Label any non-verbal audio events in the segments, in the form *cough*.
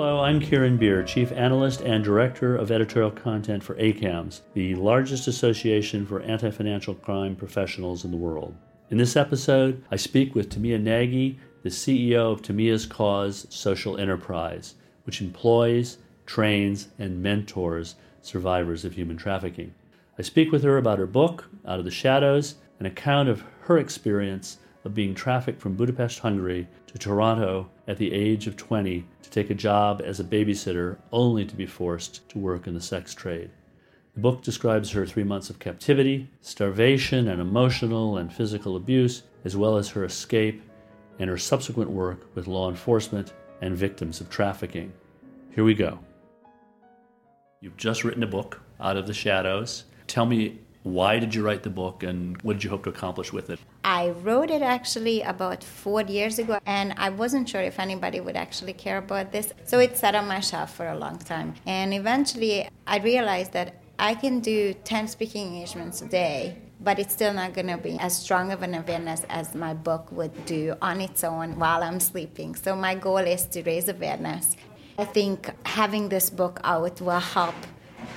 Hello, I'm Kieran Beer, Chief Analyst and Director of Editorial Content for ACAMS, the largest association for anti financial crime professionals in the world. In this episode, I speak with Timea Nagy, the CEO of Timea's Cause Social Enterprise, which employs, trains, and mentors survivors of human trafficking. I speak with her about her book, Out of the Shadows, an account of her experience of being trafficked from Budapest, Hungary to Toronto at the age of 20 to take a job as a babysitter only to be forced to work in the sex trade. The book describes her three months of captivity, starvation, and emotional and physical abuse, as well as her escape and her subsequent work with law enforcement and victims of trafficking. Here we go. You've just written a book, Out of the Shadows. Tell me why did you write the book and what did you hope to accomplish with it? I wrote it actually about four years ago, and I wasn't sure if anybody would actually care about this. So it sat on my shelf for a long time. And eventually, I realized that I can do 10 speaking engagements a day, but it's still not going to be as strong of an awareness as my book would do on its own while I'm sleeping. So my goal is to raise awareness. I think having this book out will help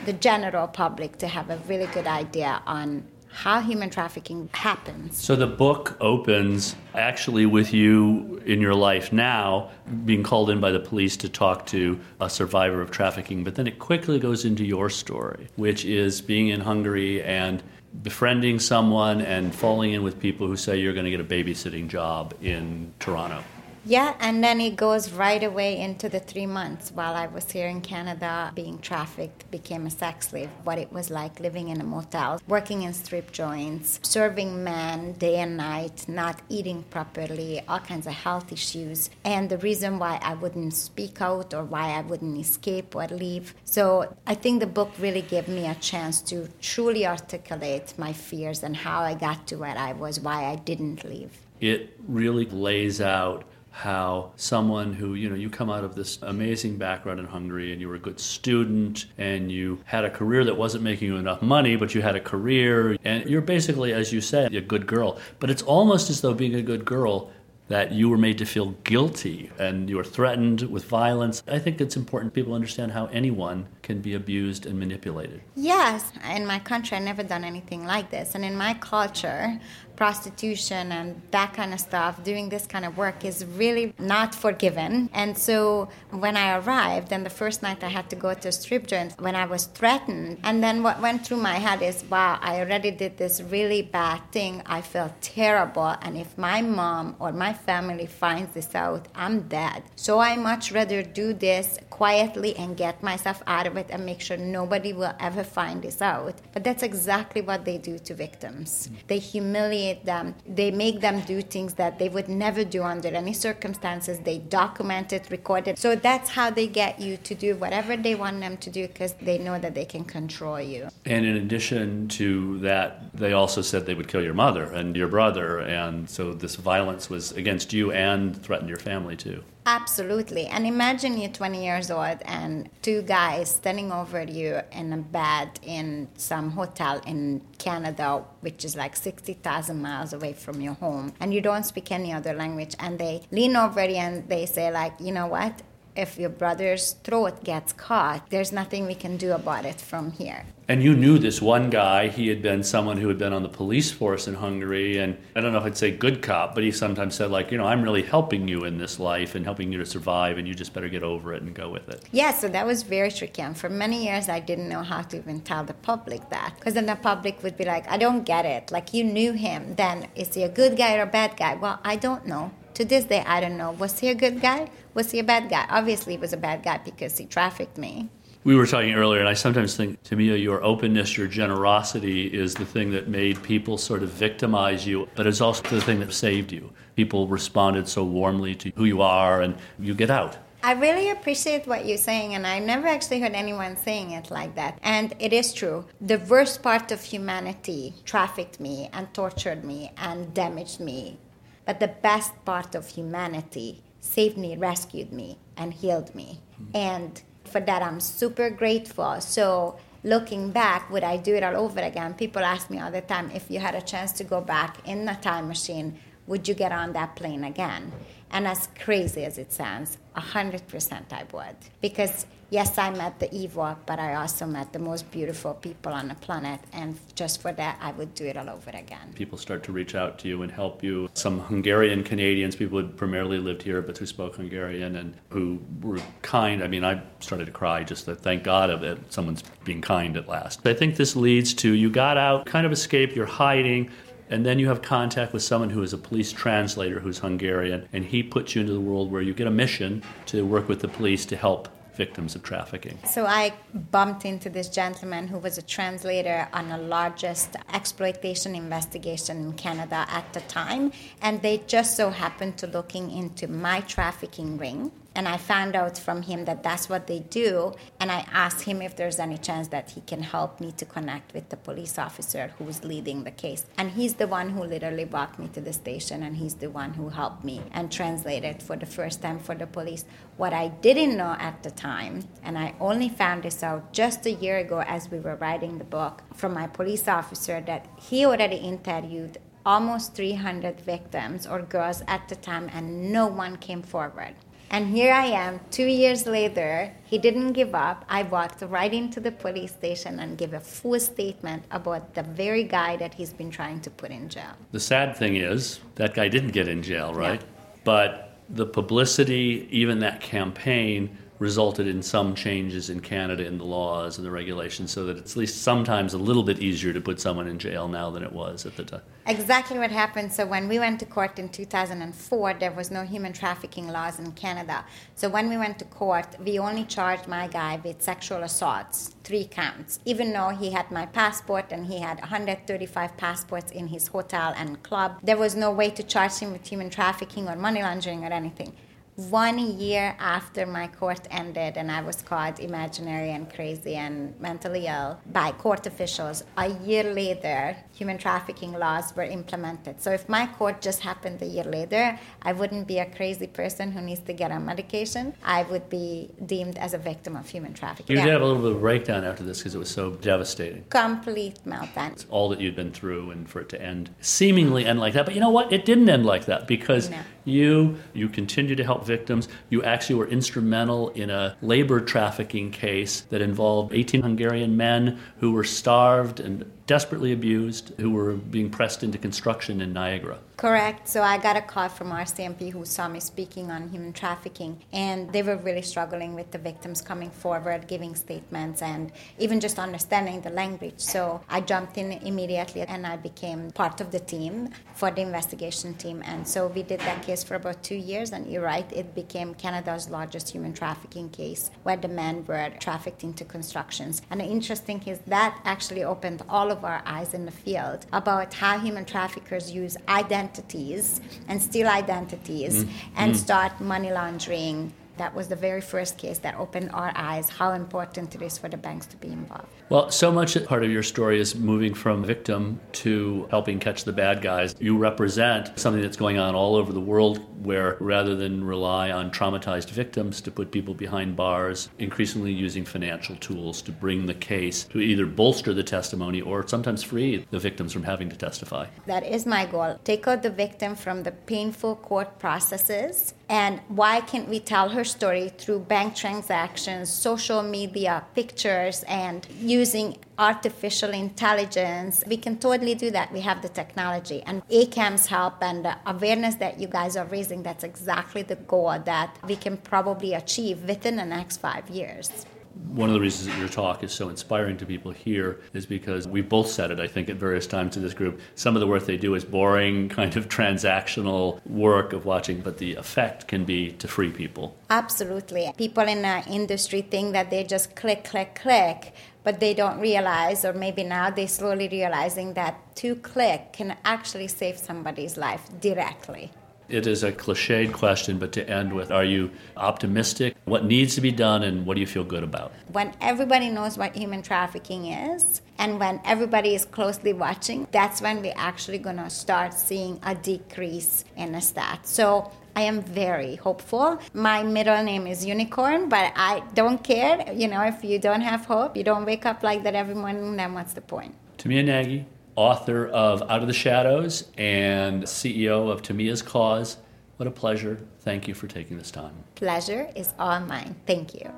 the general public to have a really good idea on how human trafficking happens. So the book opens actually with you in your life now being called in by the police to talk to a survivor of trafficking, but then it quickly goes into your story, which is being in Hungary and befriending someone and falling in with people who say you're going to get a babysitting job in Toronto. Yeah, and then it goes right away into the three months while I was here in Canada being trafficked, became a sex slave, what it was like living in a motel, working in strip joints, serving men day and night, not eating properly, all kinds of health issues, and the reason why I wouldn't speak out or why I wouldn't escape or leave. So I think the book really gave me a chance to truly articulate my fears and how I got to where I was, why I didn't leave. It really lays out how someone who, you know, you come out of this amazing background in Hungary and you were a good student and you had a career that wasn't making you enough money, but you had a career and you're basically, as you said, a good girl. But it's almost as though being a good girl that you were made to feel guilty and you were threatened with violence. I think it's important people understand how anyone can be abused and manipulated. Yes, in my country, I've never done anything like this. And in my culture, prostitution and that kind of stuff, doing this kind of work is really not forgiven. And so when I arrived, and the first night I had to go to a strip joint, when I was threatened, and then what went through my head is, wow, I already did this really bad thing. I felt terrible. And if my mom or my family finds this out, I'm dead. So I much rather do this quietly and get myself out of it and make sure nobody will ever find this out. But that's exactly what they do to victims. They humiliate them. They make them do things that they would never do under any circumstances. They document it, record it. So that's how they get you to do whatever they want them to do because they know that they can control you. And in addition to that, they also said they would kill your mother and your brother. And so this violence was against you and threatened your family too. Absolutely. And imagine you're 20 years old and two guys standing over you in a bed in some hotel in Canada, which is like 60,000 miles away from your home, and you don't speak any other language. And they lean over you and they say, like, you know what? If your brother's throat gets caught, there's nothing we can do about it from here. And you knew this one guy. He had been someone who had been on the police force in Hungary. And I don't know if I'd say good cop, but he sometimes said, like, you know, I'm really helping you in this life and helping you to survive, and you just better get over it and go with it. Yeah, so that was very tricky. And for many years, I didn't know how to even tell the public that. Because then the public would be like, I don't get it. Like, you knew him. Then is he a good guy or a bad guy? Well, I don't know. To this day, I don't know. Was he a good guy? Was he a bad guy? Obviously, he was a bad guy because he trafficked me. We were talking earlier, and I sometimes think, Timea, your openness, your generosity is the thing that made people sort of victimize you, but it's also the thing that saved you. People responded so warmly to who you are, and you get out. I really appreciate what you're saying, and I never actually heard anyone saying it like that. And it is true. The worst part of humanity trafficked me and tortured me and damaged me but the best part of humanity saved me, rescued me, and healed me. Mm-hmm. And for that, I'm super grateful. So, looking back, would I do it all over again? People ask me all the time if you had a chance to go back in a time machine, would you get on that plane again? And as crazy as it sounds, 100% I would. Because yes, I met the evil, but I also met the most beautiful people on the planet. And just for that, I would do it all over again. People start to reach out to you and help you. Some Hungarian Canadians, people who primarily lived here but who spoke Hungarian and who were kind. I mean, I started to cry just to thank God of it. Someone's being kind at last. I think this leads to you got out, kind of escaped, you're hiding and then you have contact with someone who is a police translator who's Hungarian, and he puts you into the world where you get a mission to work with the police to help victims of trafficking. So I bumped into this gentleman who was a translator on the largest exploitation investigation in Canada at the time, and they just so happened to looking into my trafficking ring and I found out from him that that's what they do. And I asked him if there's any chance that he can help me to connect with the police officer who was leading the case. And he's the one who literally brought me to the station, and he's the one who helped me and translated for the first time for the police. What I didn't know at the time, and I only found this out just a year ago as we were writing the book from my police officer, that he already interviewed almost 300 victims or girls at the time, and no one came forward. And here I am, two years later. He didn't give up. I walked right into the police station and gave a full statement about the very guy that he's been trying to put in jail. The sad thing is, that guy didn't get in jail, right? Yeah. But the publicity, even that campaign, resulted in some changes in Canada in the laws and the regulations so that it's at least sometimes a little bit easier to put someone in jail now than it was at the time. Exactly what happened. So when we went to court in 2004, there was no human trafficking laws in Canada. So when we went to court, we only charged my guy with sexual assaults, three counts, even though he had my passport and he had 135 passports in his hotel and club. There was no way to charge him with human trafficking or money laundering or anything one year after my court ended and I was called imaginary and crazy and mentally ill by court officials, a year later, human trafficking laws were implemented. So if my court just happened a year later, I wouldn't be a crazy person who needs to get on medication. I would be deemed as a victim of human trafficking. You did have a little bit of a breakdown after this because it was so devastating. Complete meltdown. It's all that you'd been through and for it to end, seemingly end like that. But you know what? It didn't end like that because no. You you continue to help victims. You actually were instrumental in a labor trafficking case that involved 18 Hungarian men who were starved and desperately abused who were being pressed into construction in Niagara. Correct. So I got a call from RCMP who saw me speaking on human trafficking, and they were really struggling with the victims coming forward, giving statements, and even just understanding the language. So I jumped in immediately and I became part of the team for the investigation team. And so we did that case for about two years, and you're right, it became Canada's largest human trafficking case where the men were trafficked into constructions. And the interesting is that actually opened all of our eyes in the field about how human traffickers use identities and steal identities mm-hmm. and mm-hmm. start money laundering that was the very first case that opened our eyes how important it is for the banks to be involved. Well, so much part of your story is moving from victim to helping catch the bad guys. You represent something that's going on all over the world where rather than rely on traumatized victims to put people behind bars, increasingly using financial tools to bring the case to either bolster the testimony or sometimes free the victims from having to testify. That is my goal. Take out the victim from the painful court processes and why can't we tell her story through bank transactions, social media, pictures, and using artificial intelligence? We can totally do that. We have the technology. And ACAMS' help and the awareness that you guys are raising, that's exactly the goal that we can probably achieve within the next five years one of the reasons that your talk is so inspiring to people here is because we've both said it, I think, at various times in this group. Some of the work they do is boring, *laughs* kind of transactional work of watching, but the effect can be to free people. Absolutely. People in the industry think that they just click, click, click, but they don't realize, or maybe now they're slowly realizing that to click can actually save somebody's life directly. It is a cliched question, but to end with, are you optimistic? What needs to be done and what do you feel good about? When everybody knows what human trafficking is and when everybody is closely watching, that's when we're actually going to start seeing a decrease in the stats. So I am very hopeful. My middle name is Unicorn, but I don't care. You know, if you don't have hope, you don't wake up like that every morning, then what's the point? Timea Nagy, author of Out of the Shadows and CEO of Timea's Cause. What a pleasure. Thank you for taking this time. Pleasure is all mine. Thank you.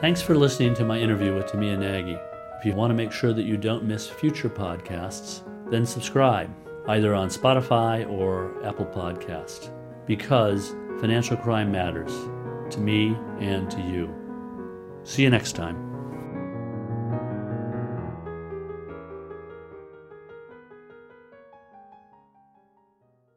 Thanks for listening to my interview with Timea Nagy. If you want to make sure that you don't miss future podcasts, then subscribe either on Spotify or Apple Podcast because financial crime matters to me and to you. See you next time.